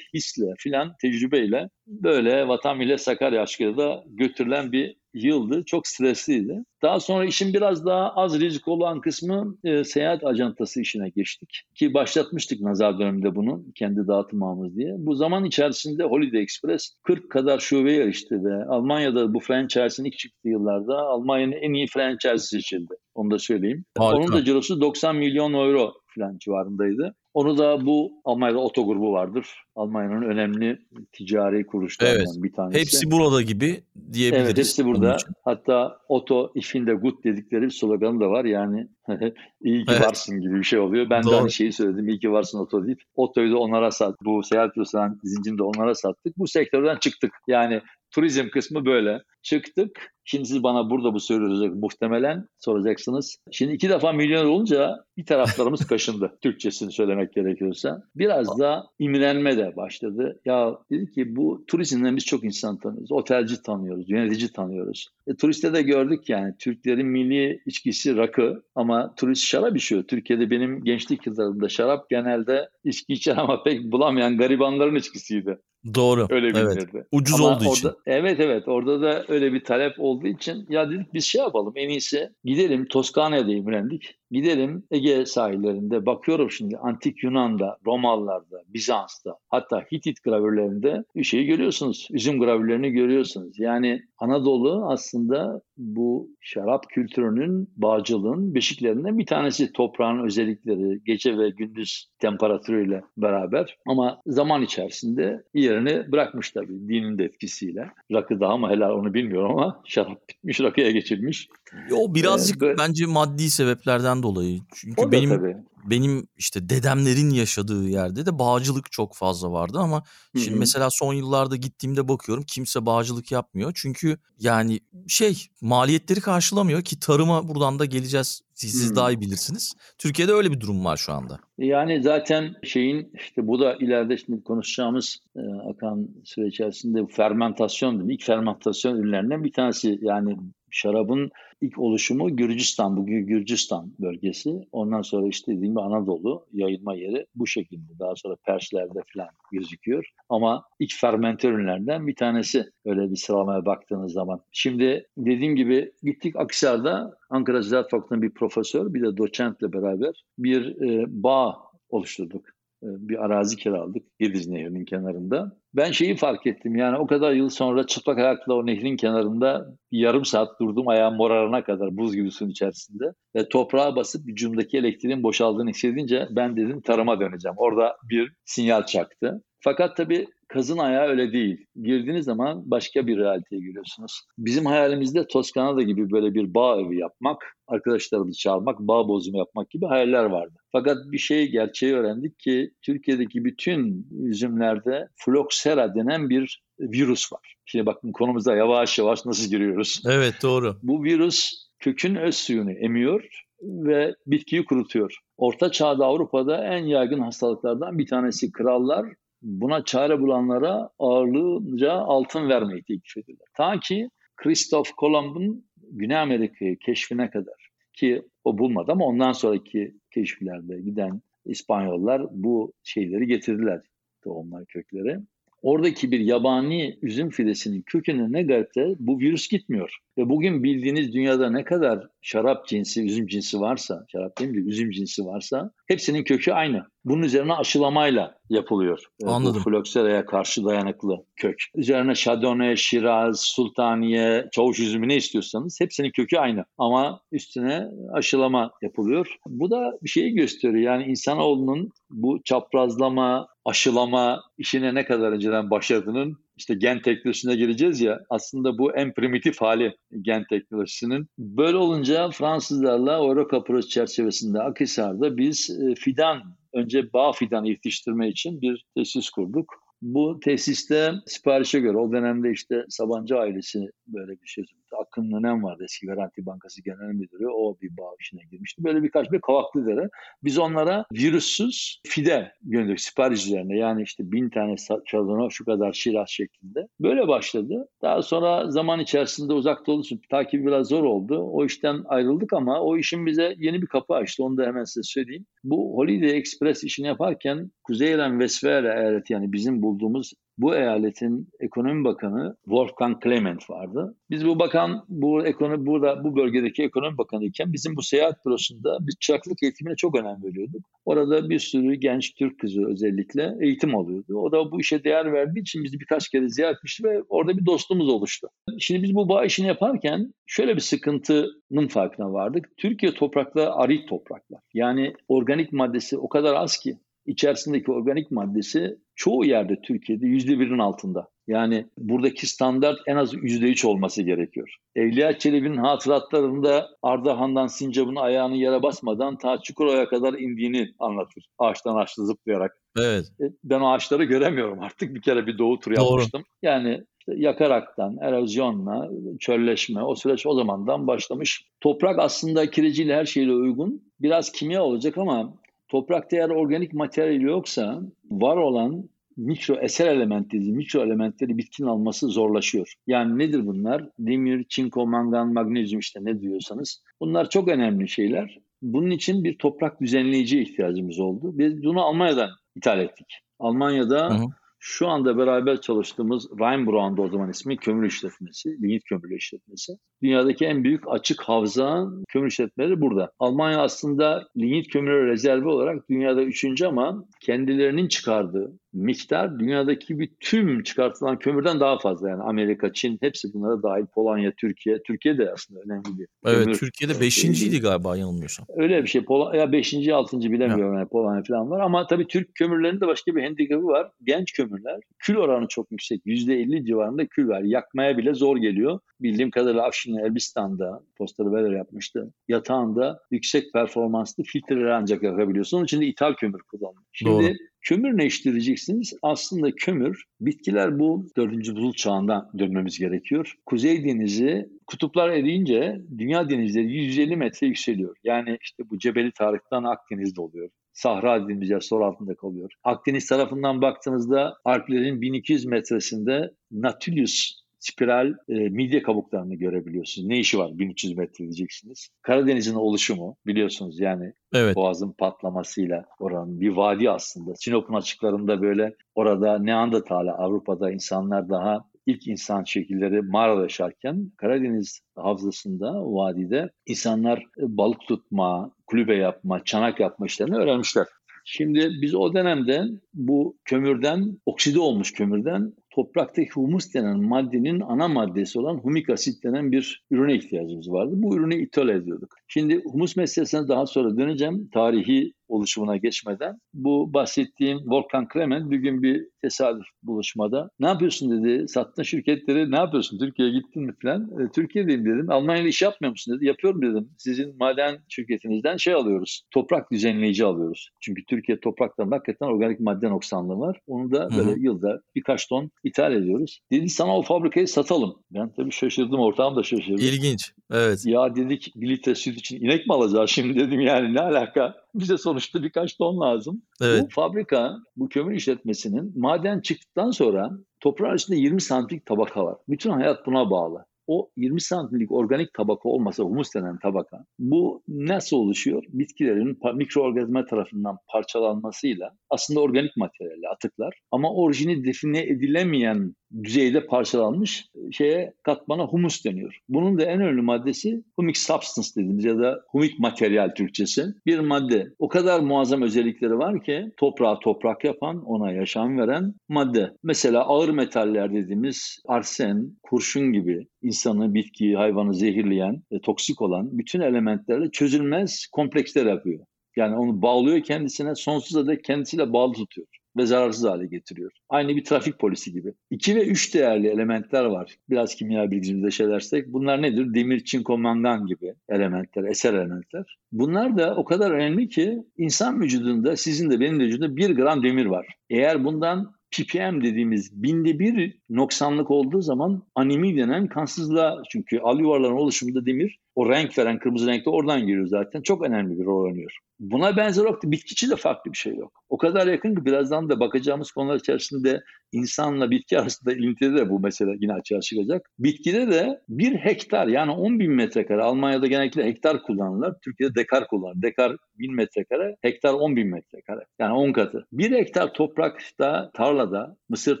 hisle filan tecrübeyle böyle vatan millet Sakarya aşkıyla da götürülen bir yıldı. Çok stresliydi. Daha sonra işin biraz daha az risk olan kısmı e, seyahat ajantası işine geçtik. Ki başlatmıştık nazar döneminde bunu kendi dağıtım ağımız diye. Bu zaman içerisinde Holiday Express 40 kadar şubeye erişti ve Almanya'da bu franchise'in ilk çıktığı yıllarda Almanya'nın en iyi franchise seçildi. Onu da söyleyeyim. Harika. Onun da cirosu 90 milyon euro falan civarındaydı. Onu da bu Almanya'da Oto grubu vardır. Almanya'nın önemli ticari kuruluşlarından evet. bir tanesi. Hepsi burada gibi diyebiliriz. Evet hepsi burada. Hatta Oto işinde gut dedikleri bir sloganı da var. Yani <laughs> iyi ki evet. varsın gibi bir şey oluyor. Ben Doğru. de aynı şeyi söyledim. İyi ki varsın Oto deyip. Oto'yu da onlara sattık. Bu seyahat restoran zincirini de onlara sattık. Bu sektörden çıktık. Yani turizm kısmı böyle. Çıktık. Şimdi siz bana burada bu söyleyecek muhtemelen soracaksınız. Şimdi iki defa milyoner olunca bir taraflarımız <laughs> kaşındı. Türkçesini söylemek gerekiyorsa. Biraz da imrenme de başladı. Ya dedi ki bu turizmden biz çok insan tanıyoruz. Otelci tanıyoruz, yönetici tanıyoruz. E, turiste de gördük yani. Türklerin milli içkisi rakı ama turist şarap içiyor. Türkiye'de benim gençlik yıllarımda şarap genelde içki içer ama pek bulamayan garibanların içkisiydi. Doğru. Öyle bilinirdi. Evet. Ucuz Ama olduğu orada, için. Evet evet orada da öyle bir talep olduğu için ya dedik biz şey yapalım en iyisi gidelim Toskana'ya da imrendik. Gidelim Ege sahillerinde bakıyorum şimdi antik Yunan'da, Romalılar'da, Bizans'ta hatta Hitit gravürlerinde bir şeyi görüyorsunuz. Üzüm gravürlerini görüyorsunuz. Yani Anadolu aslında bu şarap kültürünün, bağcılığın beşiklerinden bir tanesi. Toprağın özellikleri, gece ve gündüz temperatürüyle beraber. Ama zaman içerisinde yerini bırakmış tabii dinin de etkisiyle. Rakı daha mı helal onu bilmiyorum ama şarap bitmiş, rakıya geçilmiş. O birazcık ee, böyle... bence maddi sebeplerden dolayı. Çünkü o benim tabii. benim işte dedemlerin yaşadığı yerde de bağcılık çok fazla vardı ama Hı-hı. şimdi mesela son yıllarda gittiğimde bakıyorum kimse bağcılık yapmıyor. Çünkü yani şey maliyetleri karşılamıyor ki tarıma buradan da geleceğiz. Siz, siz daha iyi bilirsiniz. Türkiye'de öyle bir durum var şu anda. Yani zaten şeyin işte bu da ileride şimdi konuşacağımız e, akan süre içerisinde fermentasyon değil. İlk fermentasyon ürünlerinden bir tanesi. Yani şarabın ilk oluşumu Gürcistan, bugün Gürcistan bölgesi. Ondan sonra işte dediğim gibi Anadolu yayılma yeri bu şekilde. Daha sonra Perslerde falan gözüküyor. Ama ilk fermente ürünlerden bir tanesi öyle bir sıralamaya baktığınız zaman. Şimdi dediğim gibi gittik Aksar'da Ankara Ziraat Fakültesi'nin bir profesör bir de doçentle beraber bir e, bağ oluşturduk. E, bir arazi kiraladık Gediz Nehri'nin kenarında. Ben şeyi fark ettim yani o kadar yıl sonra çıplak ayakla o nehrin kenarında yarım saat durdum ayağım morarana kadar buz gibi suyun içerisinde. Ve toprağa basıp vücudumdaki elektriğin boşaldığını hissedince ben dedim tarıma döneceğim. Orada bir sinyal çaktı. Fakat tabii kazın ayağı öyle değil. Girdiğiniz zaman başka bir realiteye giriyorsunuz. Bizim hayalimizde Toskana'da gibi böyle bir bağ evi yapmak, arkadaşlarımızı çağırmak, bağ bozumu yapmak gibi hayaller vardı. Fakat bir şey gerçeği öğrendik ki Türkiye'deki bütün üzümlerde floksera denen bir virüs var. Şimdi bakın konumuza yavaş yavaş nasıl giriyoruz. Evet doğru. Bu virüs kökün öz suyunu emiyor ve bitkiyi kurutuyor. Orta Çağ'da Avrupa'da en yaygın hastalıklardan bir tanesi krallar buna çare bulanlara ağırlığınca altın vermeyi teklif ediyorlar. Ta ki Christoph Kolomb'un Güney Amerika'yı keşfine kadar ki o bulmadı ama ondan sonraki keşiflerde giden İspanyollar bu şeyleri getirdiler tohumlar kökleri. Oradaki bir yabani üzüm fidesinin köküne ne garipte bu virüs gitmiyor. Ve bugün bildiğiniz dünyada ne kadar şarap cinsi, üzüm cinsi varsa, şarap değil mi, üzüm cinsi varsa hepsinin kökü aynı. Bunun üzerine aşılamayla yapılıyor. Anladım. Bu flokseraya karşı dayanıklı kök. Üzerine Chardonnay, Shiraz, Sultaniye, Çavuş üzümü ne istiyorsanız hepsinin kökü aynı. Ama üstüne aşılama yapılıyor. Bu da bir şeyi gösteriyor. Yani insanoğlunun bu çaprazlama, aşılama işine ne kadar önceden başladığının işte gen teknolojisine geleceğiz ya aslında bu en primitif hali gen teknolojisinin. Böyle olunca Fransızlarla Europa Projesi çerçevesinde Akhisar'da biz e, fidan önce bağ fidan yetiştirme için bir tesis kurduk. Bu tesiste siparişe göre o dönemde işte Sabancı ailesi böyle bir şey Akın Önem vardı eski Garanti Bankası Genel Müdürü. O bir bağ işine girmişti. Böyle birkaç bir kavaklı dere. Biz onlara virüssüz fide gönderdik sipariş üzerine. Yani işte bin tane çalına şu kadar şiraz şeklinde. Böyle başladı. Daha sonra zaman içerisinde uzak doğu takibi biraz zor oldu. O işten ayrıldık ama o işin bize yeni bir kapı açtı. Onu da hemen size söyleyeyim. Bu Holiday Express işini yaparken Kuzey İran Westfalia eyaleti yani bizim bulduğumuz bu eyaletin ekonomi bakanı Wolfgang Clement vardı. Biz bu bakan bu ekonomi burada bu bölgedeki ekonomi bakanı iken bizim bu seyahat bürosunda bir çıraklık eğitimine çok önem veriyorduk. Orada bir sürü genç Türk kızı özellikle eğitim alıyordu. O da bu işe değer verdiği için bizi birkaç kere ziyaret etmişti ve orada bir dostluğumuz oluştu. Şimdi biz bu bağ işini yaparken şöyle bir sıkıntının farkına vardık. Türkiye toprakları arit topraklar. Yani organik maddesi o kadar az ki içerisindeki organik maddesi çoğu yerde Türkiye'de yüzde birin altında. Yani buradaki standart en az yüzde üç olması gerekiyor. Evliya Çelebi'nin hatıratlarında Ardahan'dan Sincap'ın ayağını yere basmadan ta Çukurova'ya kadar indiğini anlatır. Ağaçtan ağaçta zıplayarak. Evet. E, ben o ağaçları göremiyorum artık. Bir kere bir doğu turu yapmıştım. Yani yakaraktan, erozyonla, çölleşme o süreç o zamandan başlamış. Toprak aslında kireciyle her şeyle uygun. Biraz kimya olacak ama Toprakta eğer organik materyal yoksa var olan mikro eser elementleri, mikro elementleri bitkinin alması zorlaşıyor. Yani nedir bunlar? Demir, çinko, mangan, magnezyum işte ne diyorsanız. Bunlar çok önemli şeyler. Bunun için bir toprak düzenleyici ihtiyacımız oldu. Biz bunu Almanya'dan ithal ettik. Almanya'da hı hı. Şu anda beraber çalıştığımız Rheinbrand'da o zaman ismi kömür işletmesi, lignit kömürlü işletmesi. Dünyadaki en büyük açık havza kömür işletmeleri burada. Almanya aslında lignit kömürü rezervi olarak dünyada üçüncü ama kendilerinin çıkardığı miktar dünyadaki bir tüm çıkartılan kömürden daha fazla. Yani Amerika, Çin hepsi bunlara dahil. Polonya, Türkiye. Türkiye de aslında önemli bir Evet kömür. Türkiye'de beşinciydi galiba yanılmıyorsam. Öyle bir şey. Polonya beşinci, altıncı bilemiyorum. Ya. Yani Polonya falan var. Ama tabii Türk kömürlerinin de başka bir handikapı var. Genç kömürler. Kül oranı çok yüksek. Yüzde elli civarında kül var. Yakmaya bile zor geliyor. Bildiğim kadarıyla Afşin Elbistan'da poster Weller yapmıştı. Yatağında yüksek performanslı filtreleri ancak yakabiliyorsun. Onun için de ithal kömür kullanılıyor. Şimdi Doğru. Kömür ne işleyeceksiniz? Aslında kömür, bitkiler bu dördüncü buzul çağında dönmemiz gerekiyor. Kuzey denizi kutuplar eriyince dünya denizleri 150 metre yükseliyor. Yani işte bu Cebeli Tarık'tan Akdeniz'de oluyor. Sahra dediğimiz yer sol altında kalıyor. Akdeniz tarafından baktığınızda Alplerin 1200 metresinde Nautilus spiral e, midye kabuklarını görebiliyorsunuz. Ne işi var 1300 metre diyeceksiniz. Karadeniz'in oluşumu biliyorsunuz yani evet. boğazın patlamasıyla oranın bir vadi aslında. Sinop'un açıklarında böyle orada Neandertal'a Avrupa'da insanlar daha ilk insan şekilleri mağarada yaşarken Karadeniz havzasında, vadide insanlar balık tutma, kulübe yapma, çanak yapma işlerini öğrenmişler. Şimdi biz o dönemde bu kömürden, okside olmuş kömürden topraktaki humus denen maddenin ana maddesi olan humik asit denen bir ürüne ihtiyacımız vardı. Bu ürünü ithal ediyorduk. Şimdi humus meselesine daha sonra döneceğim. Tarihi oluşumuna geçmeden. Bu bahsettiğim Volkan Kremen bir gün bir tesadüf buluşmada ne yapıyorsun? dedi. Sattığın şirketleri ne yapıyorsun? Türkiye'ye gittin mi? falan e, Türkiye'deyim dedim. Almanya'da iş yapmıyor musun? dedi. Yapıyorum dedim. Sizin maden şirketinizden şey alıyoruz toprak düzenleyici alıyoruz. Çünkü Türkiye topraklarında hakikaten organik madde noksanlığı var. Onu da böyle Hı. hı. yılda birkaç ton ithal ediyoruz. Dedi sana o fabrikayı satalım. Ben tabii şaşırdım ortağım da şaşırdı. İlginç. Evet. ya dedik bir litre süt için inek mi alacağız şimdi dedim yani ne alaka? Bize sonuçta birkaç ton lazım. Evet. Bu fabrika, bu kömür işletmesinin maden çıktıktan sonra toprağın üstünde 20 santimlik tabaka var. Bütün hayat buna bağlı. O 20 santimlik organik tabaka olmasa humus denen tabaka bu nasıl oluşuyor? Bitkilerin mikroorganizma tarafından parçalanmasıyla aslında organik materyali atıklar ama orijini define edilemeyen düzeyde parçalanmış şeye katmana humus deniyor. Bunun da en önemli maddesi humic substance dediğimiz ya da humic materyal Türkçesi. Bir madde. O kadar muazzam özellikleri var ki toprağı toprak yapan, ona yaşam veren madde. Mesela ağır metaller dediğimiz arsen, kurşun gibi insanı, bitkiyi, hayvanı zehirleyen, e, toksik olan bütün elementlerle çözülmez kompleksler yapıyor. Yani onu bağlıyor kendisine, sonsuza dek kendisiyle bağlı tutuyor ve zararsız hale getiriyor. Aynı bir trafik polisi gibi. 2 ve 3 değerli elementler var. Biraz kimya bilgimizde şeylersek. Bunlar nedir? Demir, çinko, mangan gibi elementler, eser elementler. Bunlar da o kadar önemli ki insan vücudunda, sizin de benim de vücudumda 1 gram demir var. Eğer bundan ppm dediğimiz binde bir noksanlık olduğu zaman anemi denen kansızlığa çünkü al yuvarların oluşumunda demir o renk veren kırmızı renkte oradan geliyor zaten. Çok önemli bir rol oynuyor. Buna benzer olarak da bitkiçi de farklı bir şey yok. O kadar yakın ki birazdan da bakacağımız konular içerisinde insanla bitki arasında ilintide de bu mesele yine açığa çıkacak. Bitkide de bir hektar yani 10 bin metrekare Almanya'da genellikle hektar kullanırlar. Türkiye'de dekar kullanır. Dekar bin metrekare, hektar 10 bin metrekare. Yani 10 katı. Bir hektar toprakta, tarlada, mısır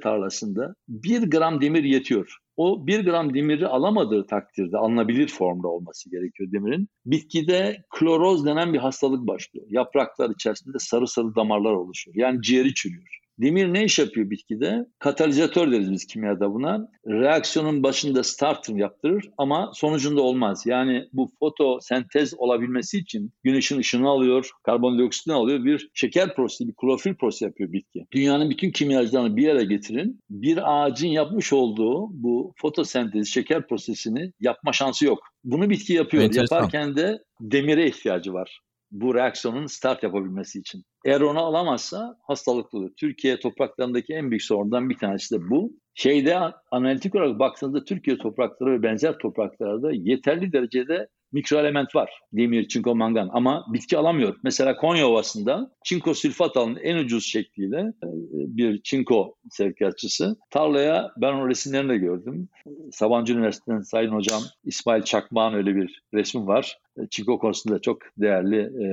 tarlasında bir gram demir yetiyor. O bir gram demiri alamadığı takdirde alınabilir formda olması gerekiyor demirin. Bitkide kloroz denen bir hastalık başlıyor. Yapraklar içerisinde sarı sarı damarlar oluşuyor. Yani ciğeri çürüyor. Demir ne iş yapıyor bitkide? Katalizatör deriz biz kimyada buna. Reaksiyonun başında starter yaptırır ama sonucunda olmaz. Yani bu fotosentez olabilmesi için güneşin ışını alıyor, karbondioksitini alıyor. Bir şeker prosesi, bir klorofil prosesi yapıyor bitki. Dünyanın bütün kimyacılarını bir yere getirin. Bir ağacın yapmış olduğu bu fotosentez, şeker prosesini yapma şansı yok. Bunu bitki yapıyor. Enteresan. Yaparken de demire ihtiyacı var bu reaksiyonun start yapabilmesi için. Eğer onu alamazsa hastalıklı olur. Türkiye topraklarındaki en büyük sorundan bir tanesi de bu. Şeyde analitik olarak baktığınızda Türkiye toprakları ve benzer topraklarda yeterli derecede mikroelement var. Demir, çinko, mangan ama bitki alamıyor. Mesela Konya Ovası'nda çinko sülfat alın en ucuz şekliyle e, bir çinko sevkiyatçısı. Tarlaya ben o resimlerini de gördüm. Sabancı Üniversitesi'nden Sayın Hocam İsmail Çakmak'ın öyle bir resmi var. E, Çinko konusunda çok değerli e,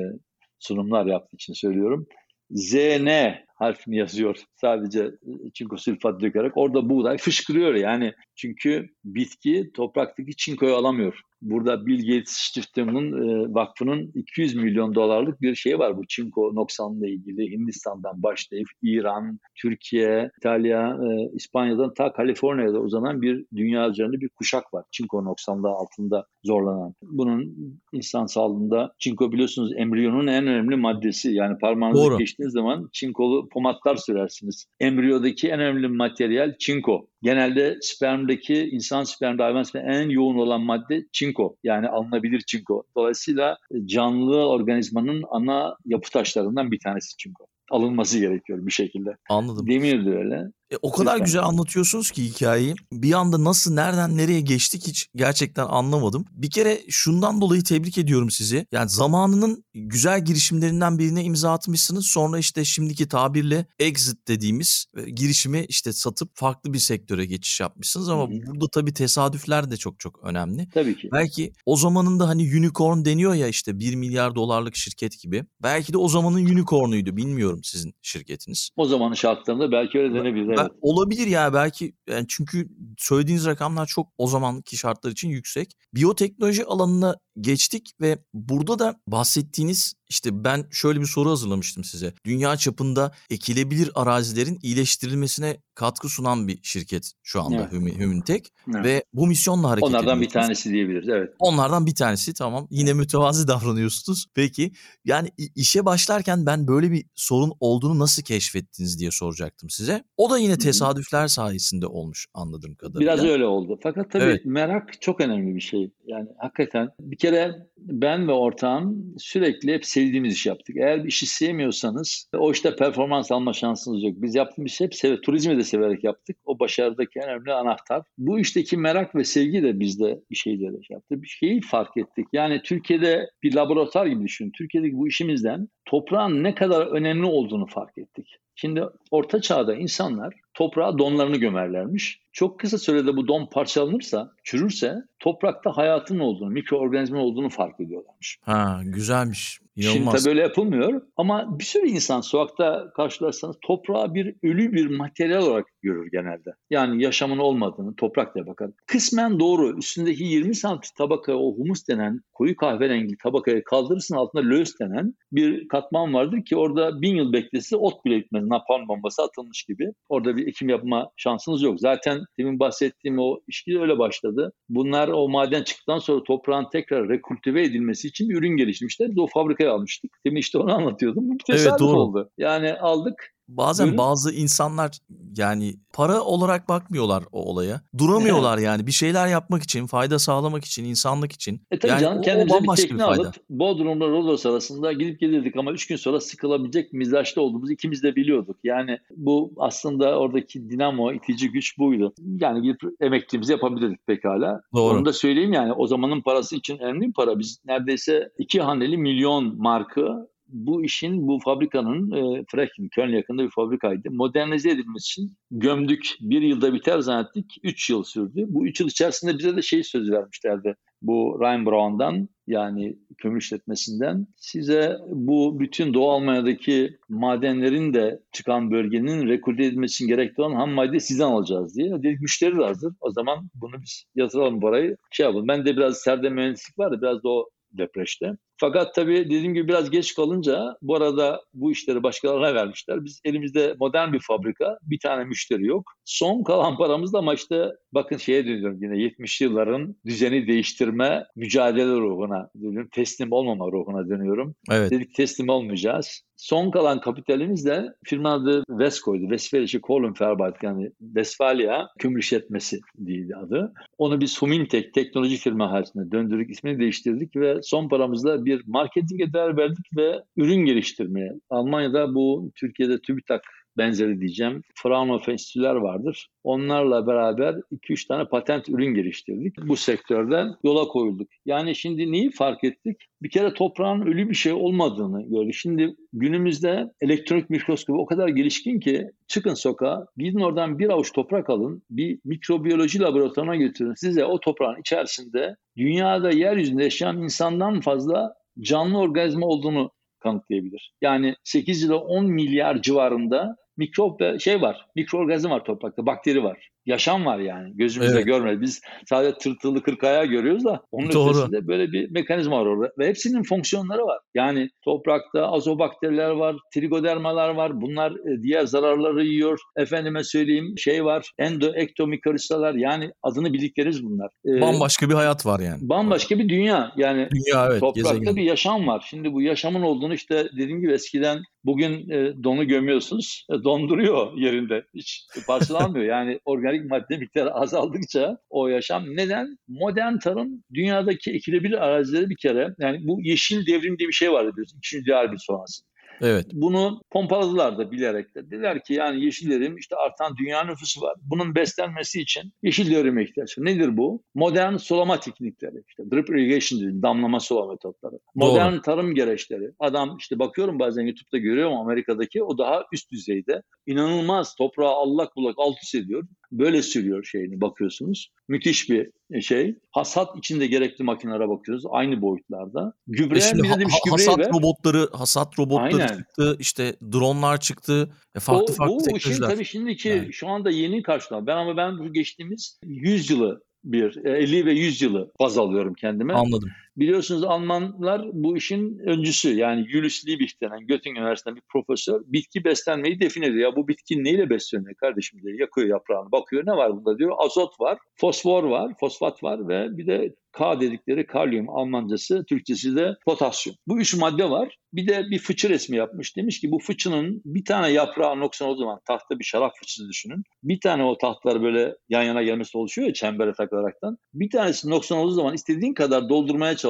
sunumlar yaptığı için söylüyorum. ZN harfini yazıyor sadece e, çinko sülfat dökerek. Orada buğday fışkırıyor yani. Çünkü bitki topraktaki çinkoyu alamıyor. Burada Bill Gates Stiftel'in e, vakfının 200 milyon dolarlık bir şey var bu çinko noksanla ilgili. Hindistan'dan başlayıp İran, Türkiye, İtalya, e, İspanya'dan ta Kaliforniya'da uzanan bir dünya üzerinde bir kuşak var. Çinko noksanlığı altında zorlanan. Bunun insan sağlığında çinko biliyorsunuz embriyonun en önemli maddesi. Yani parmağınızı Doğru. geçtiğiniz zaman çinkolu pomatlar sürersiniz. Embriyodaki en önemli materyal çinko. Genelde spermdeki insan spermde hayvan spermde en yoğun olan madde çinko. Yani alınabilir çinko. Dolayısıyla canlı organizmanın ana yapı taşlarından bir tanesi çinko. Alınması gerekiyor bir şekilde. Anladım. Demir de öyle. E, o kadar Lütfen. güzel anlatıyorsunuz ki hikayeyi. Bir anda nasıl, nereden, nereye geçtik hiç gerçekten anlamadım. Bir kere şundan dolayı tebrik ediyorum sizi. Yani zamanının güzel girişimlerinden birine imza atmışsınız. Sonra işte şimdiki tabirle exit dediğimiz e, girişimi işte satıp farklı bir sektöre geçiş yapmışsınız. Ama burada tabii tesadüfler de çok çok önemli. Tabii ki. Belki o zamanın da hani unicorn deniyor ya işte 1 milyar dolarlık şirket gibi. Belki de o zamanın unicornuydu bilmiyorum sizin şirketiniz. O zamanın şartlarında belki öyle denebilir. Ben- olabilir ya belki yani çünkü söylediğiniz rakamlar çok o zamanki şartlar için yüksek. Biyoteknoloji alanına geçtik ve burada da bahsettiğiniz işte ben şöyle bir soru hazırlamıştım size. Dünya çapında ekilebilir arazilerin iyileştirilmesine katkı sunan bir şirket şu anda Evet. Hümintek Evet. ve bu misyonla hareket Onlardan bir tanesi diyebiliriz. Evet. Onlardan bir tanesi tamam. Yine mütevazi davranıyorsunuz. Peki yani işe başlarken ben böyle bir sorun olduğunu nasıl keşfettiniz diye soracaktım size. O da yine tesadüfler sayesinde olmuş anladığım kadarıyla. Biraz öyle oldu. Fakat tabii Evet. merak çok önemli bir şey. Yani hakikaten bir kere ben ve ortağım sürekli hep sevdiğimiz iş yaptık. Eğer bir işi sevmiyorsanız o işte performans alma şansınız yok. Biz yaptığımız işi hep seve, turizmi de severek yaptık. O başarıdaki en önemli anahtar. Bu işteki merak ve sevgi de bizde bir şeyleri yaptı. Bir şeyi fark ettik. Yani Türkiye'de bir laboratuvar gibi düşünün. Türkiye'deki bu işimizden toprağın ne kadar önemli olduğunu fark ettik. Şimdi orta çağda insanlar toprağa donlarını gömerlermiş. Çok kısa sürede bu don parçalanırsa, çürürse toprakta hayatın olduğunu, mikroorganizma olduğunu fark ediyorlarmış. Ha güzelmiş. Şimdi İnanılmaz. tabii öyle yapılmıyor ama bir sürü insan sokakta karşılarsanız toprağı bir ölü bir materyal olarak görür genelde. Yani yaşamın olmadığını toprak diye bakar. Kısmen doğru. Üstündeki 20 santim tabaka o humus denen koyu kahverengi tabakayı kaldırırsın altında löz denen bir katman vardır ki orada bin yıl beklese ot bile gitmez. Napalm bombası atılmış gibi. Orada bir ekim yapma şansınız yok. Zaten demin bahsettiğim o işki de öyle başladı. Bunlar o maden çıktıktan sonra toprağın tekrar rekultive edilmesi için bir ürün geliştirmişler. Biz o fabrikayı almıştık. Demin işte onu anlatıyordum. Bu bir Evet, tesadüf doğru. oldu. Yani aldık. Bazen Buyurun. bazı insanlar yani para olarak bakmıyorlar o olaya. Duramıyorlar yani bir şeyler yapmak için, fayda sağlamak için, insanlık için. E tabii yani canım kendimize bir tekne fayda. alıp Bodrum'la Rodos arasında gidip gelirdik ama üç gün sonra sıkılabilecek mizaçta olduğumuzu ikimiz de biliyorduk. Yani bu aslında oradaki dinamo, itici güç buydu. Yani bir emekliliğimizi yapabilirdik pekala. Doğru. Onu da söyleyeyim yani o zamanın parası için önemli bir para. Biz neredeyse iki haneli milyon markı bu işin, bu fabrikanın, e, Frechen, Köln yakında bir fabrikaydı. Modernize edilmesi için gömdük. Bir yılda biter zannettik. Üç yıl sürdü. Bu üç yıl içerisinde bize de şey söz vermişlerdi. Bu Rheinbraun'dan yani kömür işletmesinden size bu bütün Doğu Almanya'daki madenlerin de çıkan bölgenin rekolte edilmesi için gerekli olan ham maddeyi sizden alacağız diye. Dedik müşteri hazır. O zaman bunu biz yatıralım parayı şey yapalım. Ben de biraz serde mühendislik var da biraz da o depreşte. Fakat tabii dediğim gibi biraz geç kalınca bu arada bu işleri başkalarına vermişler. Biz elimizde modern bir fabrika, bir tane müşteri yok. Son kalan paramız da ama işte bakın şeye dönüyorum yine 70'li yılların düzeni değiştirme mücadele ruhuna dönüyorum. Teslim olmama ruhuna dönüyorum. Evet. Dedik teslim olmayacağız. Son kalan kapitalimiz de firma adı Vesco'ydu. Westfälische Kohlenverarbeitung yani Westfalia kömür işletmesi diye adı. Onu biz Humintek teknoloji firma haline döndürdük, ismini değiştirdik ve son paramızla bir marketinge değer verdik ve ürün geliştirmeye. Almanya'da bu Türkiye'de TÜBİTAK benzeri diyeceğim. Fraunhofer enstitüler vardır. Onlarla beraber 2-3 tane patent ürün geliştirdik. Bu sektörden yola koyulduk. Yani şimdi neyi fark ettik? Bir kere toprağın ölü bir şey olmadığını gördük. Şimdi günümüzde elektronik mikroskobu o kadar gelişkin ki çıkın sokağa, gidin oradan bir avuç toprak alın, bir mikrobiyoloji laboratuvarına götürün. Size o toprağın içerisinde dünyada yeryüzünde yaşayan insandan fazla canlı organizma olduğunu kanıtlayabilir. Yani 8 ile 10 milyar civarında mikrop ve şey var, mikroorganizma var toprakta, bakteri var. Yaşam var yani. Gözümüzle Evet. görmedi. Biz sadece tırtılı kırkaya görüyoruz da onun Doğru. ötesinde böyle bir mekanizma var orada. Ve hepsinin fonksiyonları var. Yani toprakta azobakteriler var, trigodermalar var. Bunlar e, diğer zararları yiyor. Efendime söyleyeyim şey var, endoektomikoristalar yani adını bildiklerimiz bunlar. Ee, Bambaşka bir hayat var yani. bambaşka bir dünya. Yani Dünya evet. Toprakta gezegen. bir yaşam var. Şimdi bu yaşamın olduğunu işte dediğim gibi eskiden bugün e, donu gömüyorsunuz. e, donduruyor yerinde. Hiç parçalanmıyor. yani organik madde miktarı azaldıkça o yaşam. Neden? Modern tarım dünyadaki ekilebilir arazileri bir kere yani bu yeşil devrim diye bir şey var biliyorsun. İkinci Dünya Harbi sonrası. Evet. Bunu pompaladılar da bilerek de. Dediler ki yani yeşil devrim işte artan dünya nüfusu var. Bunun beslenmesi için yeşil devrime ihtiyaç var. Nedir bu? Modern sulama teknikleri. İşte drip irrigation dediğim damlama sulama metotları. Modern tarım gereçleri. Adam işte bakıyorum bazen YouTube'da görüyorum Amerika'daki o daha üst düzeyde. İnanılmaz toprağı allak bullak alt üst ediyor. Böyle sürüyor şeyini bakıyorsunuz. Müthiş bir şey. Hasat içinde gerekli makinelere bakıyoruz. Aynı boyutlarda. Gübre E şimdi de ha- demiş ha- hasat ver. robotları, hasat robotları Aynen. çıktı. işte dronlar çıktı. E, farklı o, farklı bu teknolojiler. tabii şimdiki Yani. şu anda yeni karşılan. Ben ama ben bu geçtiğimiz 100 yılı bir e, 50 ve 100 yılı baz alıyorum kendime. Anladım. Biliyorsunuz Almanlar bu işin öncüsü. Yani Julius Liebig denen Göttingen Üniversitesi'nden bir profesör bitki beslenmeyi define ediyor. Ya bu bitki neyle besleniyor kardeşim diye yakıyor yaprağını bakıyor ne var bunda diyor. Azot var, fosfor var, fosfat var ve bir de K dedikleri kalyum Almancası, Türkçesi de potasyum. Bu üç madde var. Bir de bir fıçı resmi yapmış. Demiş ki bu fıçının bir tane yaprağı noksan o zaman tahta bir şarap fıçısı düşünün. Bir tane o tahtlar böyle yan yana gelmesi oluşuyor ya çembere takılaraktan. Bir tanesi noksan olduğu zaman istediğin kadar doldurmaya çalış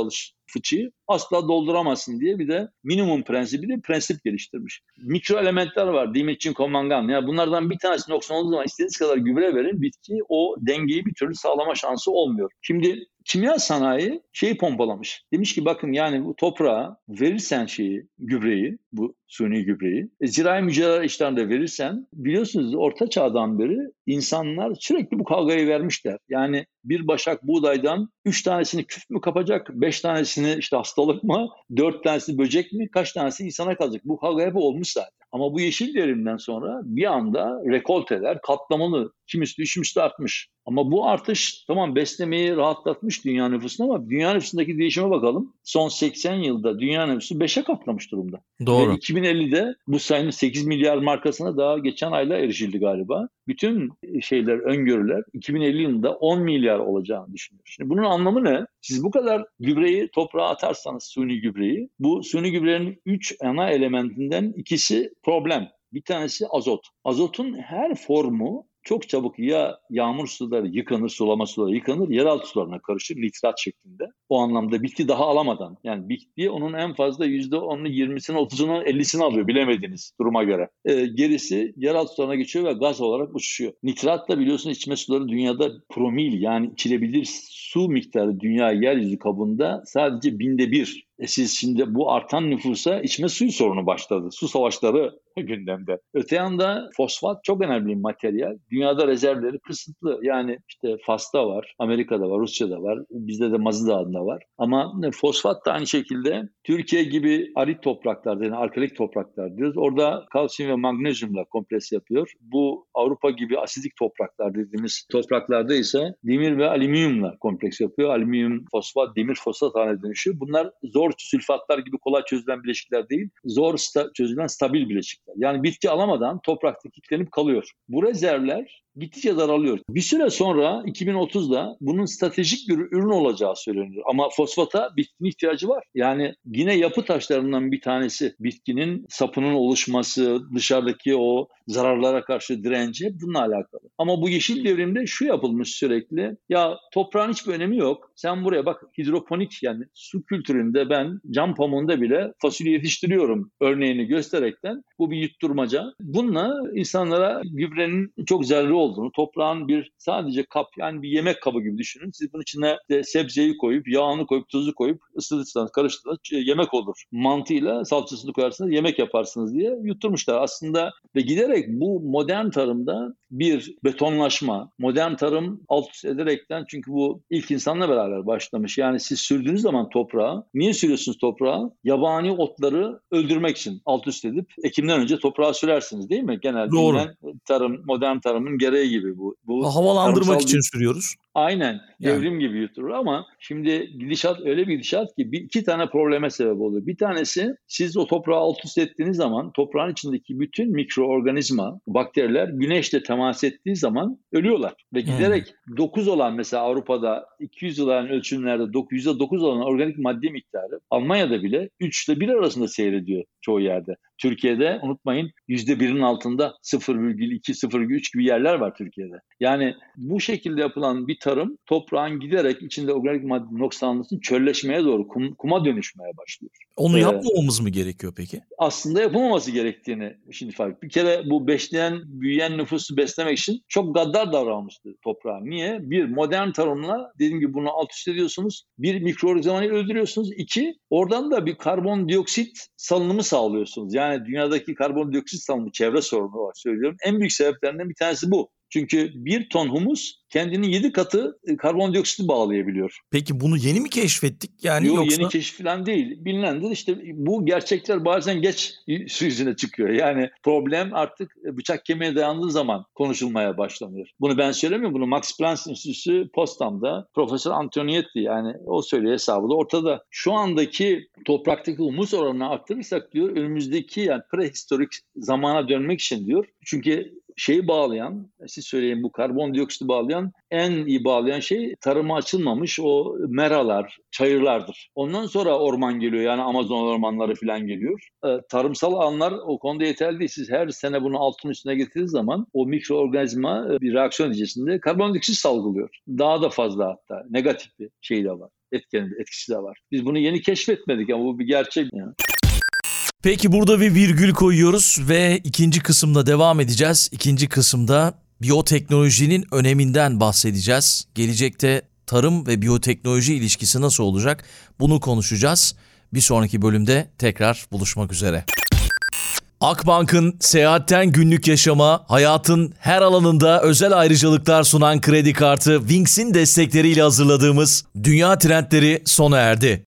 fıçıyı asla dolduramazsın diye bir de minimum prensibi de prensip geliştirmiş. Mikro elementler var. Dimetin, komangan. Yani bunlardan bir tanesi noksan olduğu zaman istediğiniz kadar gübre verin. Bitki o dengeyi bir türlü sağlama şansı olmuyor. Şimdi kimya sanayi şeyi pompalamış. Demiş ki bakın yani bu toprağa verirsen şeyi, gübreyi, bu suni gübreyi, e, zirai mücadele işlerinde verirsen biliyorsunuz orta çağdan beri insanlar sürekli bu kavgayı vermişler. Yani bir başak buğdaydan üç tanesini küf mü kapacak, beş tanesini işte hastalık mı, dört tanesi böcek mi, kaç tanesi insana kalacak. Bu kavga hep olmuş zaten. Ama bu yeşil devrimden sonra bir anda rekolteler katlamalı, kim üstü üç üstü artmış. Ama bu artış tamam beslemeyi rahatlatmış dünya nüfusunu ama dünya nüfusundaki değişime bakalım. Son 80 yılda dünya nüfusu 5'e katlamış durumda. Doğru. Ve 2050'de bu sayının 8 milyar markasına daha geçen ayla erişildi galiba. Bütün şeyler, öngörüler 2050 yılında 10 milyar olacağını düşünüyor. Şimdi bunun anlamı ne? Siz bu kadar gübreyi toprağa atarsanız suni gübreyi, bu suni gübrenin 3 ana elementinden ikisi problem. Bir tanesi azot. Azotun her formu çok çabuk ya yağmur suları yıkanır, sulama suları yıkanır, yeraltı sularına karışır nitrat şeklinde. O anlamda bitki daha alamadan yani bitki onun en fazla %10'unu, 20'sini, 30'unu, 50'sini alıyor bilemediğiniz duruma göre. Ee, gerisi yeraltı sularına geçiyor ve gaz olarak uçuşuyor. Nitrat da biliyorsunuz içme suları dünyada promil yani içilebilir su miktarı dünya yeryüzü kabında sadece binde bir. E siz şimdi bu artan nüfusa içme suyu sorunu başladı. Su savaşları <laughs> gündemde. Öte yanda fosfat çok önemli bir materyal. Dünyada rezervleri kısıtlı. Yani işte Fas'ta var, Amerika'da var, Rusya'da var, bizde de Mazı Dağı'nda var. Ama fosfat da aynı şekilde Türkiye gibi arit topraklarda yani arkeolojik topraklar diyoruz. Orada kalsiyum ve magnezyumla kompleks yapıyor. Bu Avrupa gibi asidik topraklar dediğimiz topraklarda ise demir ve alüminyumla kompleks yapıyor. Alüminyum, fosfat, demir fosfat haline dönüşüyor. Bunlar zor sülfatlar gibi kolay çözülen bileşikler değil, zor sta- çözülen stabil bileşikler. Yani bitki alamadan toprakta kilitlenip kalıyor. Bu rezervler gittikçe daralıyor. Bir süre sonra 2030'da bunun stratejik bir ürün olacağı söyleniyor. Ama fosfata bitkinin ihtiyacı var. Yani yine yapı taşlarından bir tanesi bitkinin sapının oluşması, dışarıdaki o zararlara karşı direnci bununla alakalı. Ama bu yeşil devrimde şu yapılmış sürekli. Ya toprağın hiçbir önemi yok. Sen buraya bak hidroponik yani su kültüründe ben cam pamuğunda bile fasulye yetiştiriyorum örneğini gösterekten bu bir yutturmaca. Bununla insanlara gübrenin çok zararlı olduğunu, toprağın bir sadece kap yani bir yemek kabı gibi düşünün. Siz bunun içine de sebzeyi koyup, yağını koyup, tuzu koyup ısıtırsanız, karıştırırsanız yemek olur. Mantıyla salçasını koyarsınız, yemek yaparsınız diye yutturmuşlar. Aslında ve giderek bu modern tarımda bir betonlaşma, modern tarım alt üst ederekten çünkü bu ilk insanla beraber başlamış. Yani siz sürdüğünüz zaman toprağa, niye sürüyorsunuz toprağa? Yabani otları öldürmek için alt üst edip ekimden önce toprağa sürersiniz değil mi? Genelde Doğru. tarım, modern tarımın gereği gibi bu. bu Havalandırmak için bir- sürüyoruz. Aynen Yani. devrim gibi yutturur ama şimdi gidişat öyle bir gidişat ki bir, iki tane probleme sebep oluyor. Bir tanesi siz o toprağı alt üst ettiğiniz zaman toprağın içindeki bütün mikroorganizma, bakteriler güneşle temas ettiği zaman ölüyorlar. Ve Hmm. giderek 9 olan mesela Avrupa'da 200 olan ölçümlerde 9, %9 olan organik madde miktarı Almanya'da bile 3 ile 1 arasında seyrediyor çoğu yerde. Türkiye'de unutmayın %1'in altında 0,2, 0,3 gibi yerler var Türkiye'de. Yani bu şekilde yapılan bir tarım toprağın giderek içinde organik madde noksanlısının çölleşmeye doğru kum- kuma dönüşmeye başlıyor. Onu Evet. yapmamamız mı gerekiyor peki? Aslında yapılmaması gerektiğini şimdi fark. Bir kere bu besleyen, büyüyen nüfusu beslemek için çok gaddar davranmıştı toprağa. Niye? Bir, modern tarımla dediğim gibi bunu alt üst ediyorsunuz. Bir, mikroorganizmayı öldürüyorsunuz. İki, oradan da bir karbondioksit salınımı sağlıyorsunuz. Yani dünyadaki karbondioksit salınımı çevre sorunu var söylüyorum. En büyük sebeplerinden bir tanesi bu. Çünkü bir ton humus kendinin 7 katı e, karbondioksiti bağlayabiliyor. Peki bunu yeni mi keşfettik yani Yok yoksa? yeni keşif falan değil. Bilinendir işte bu gerçekler bazen geç su yüzüne çıkıyor. Yani problem artık bıçak kemiğe dayandığı zaman konuşulmaya başlanıyor. Bunu ben söylemiyorum. Bunu Max Planck Enstitüsü Potsdam'da Profesör Antonietti yani o söylüyor hesabı da ortada. Şu andaki topraktaki humus oranını arttırırsak diyor önümüzdeki yani prehistorik zamana dönmek için diyor. Çünkü şeyi bağlayan, siz söyleyin bu karbondioksiti bağlayan en iyi bağlayan şey tarıma açılmamış o meralar, çayırlardır. Ondan sonra orman geliyor yani Amazon ormanları falan geliyor. Ee, tarımsal alanlar o konuda yeterli değil. Siz her sene bunu altın üstüne getirdiğiniz zaman o mikroorganizma e, bir reaksiyon neticesinde karbondioksit salgılıyor. Daha da fazla hatta negatif bir şey de var. Etken, etkisi de var. Biz bunu yeni keşfetmedik ama bu bir gerçek. Yani. Peki burada bir virgül koyuyoruz ve ikinci kısımda devam edeceğiz. İkinci kısımda biyoteknolojinin öneminden bahsedeceğiz. Gelecekte tarım ve biyoteknoloji ilişkisi nasıl olacak? Bunu konuşacağız. Bir sonraki bölümde tekrar buluşmak üzere. Akbank'ın seyahatten günlük yaşama, hayatın her alanında özel ayrıcalıklar sunan kredi kartı Wings'in destekleriyle hazırladığımız Dünya Trendleri sona erdi.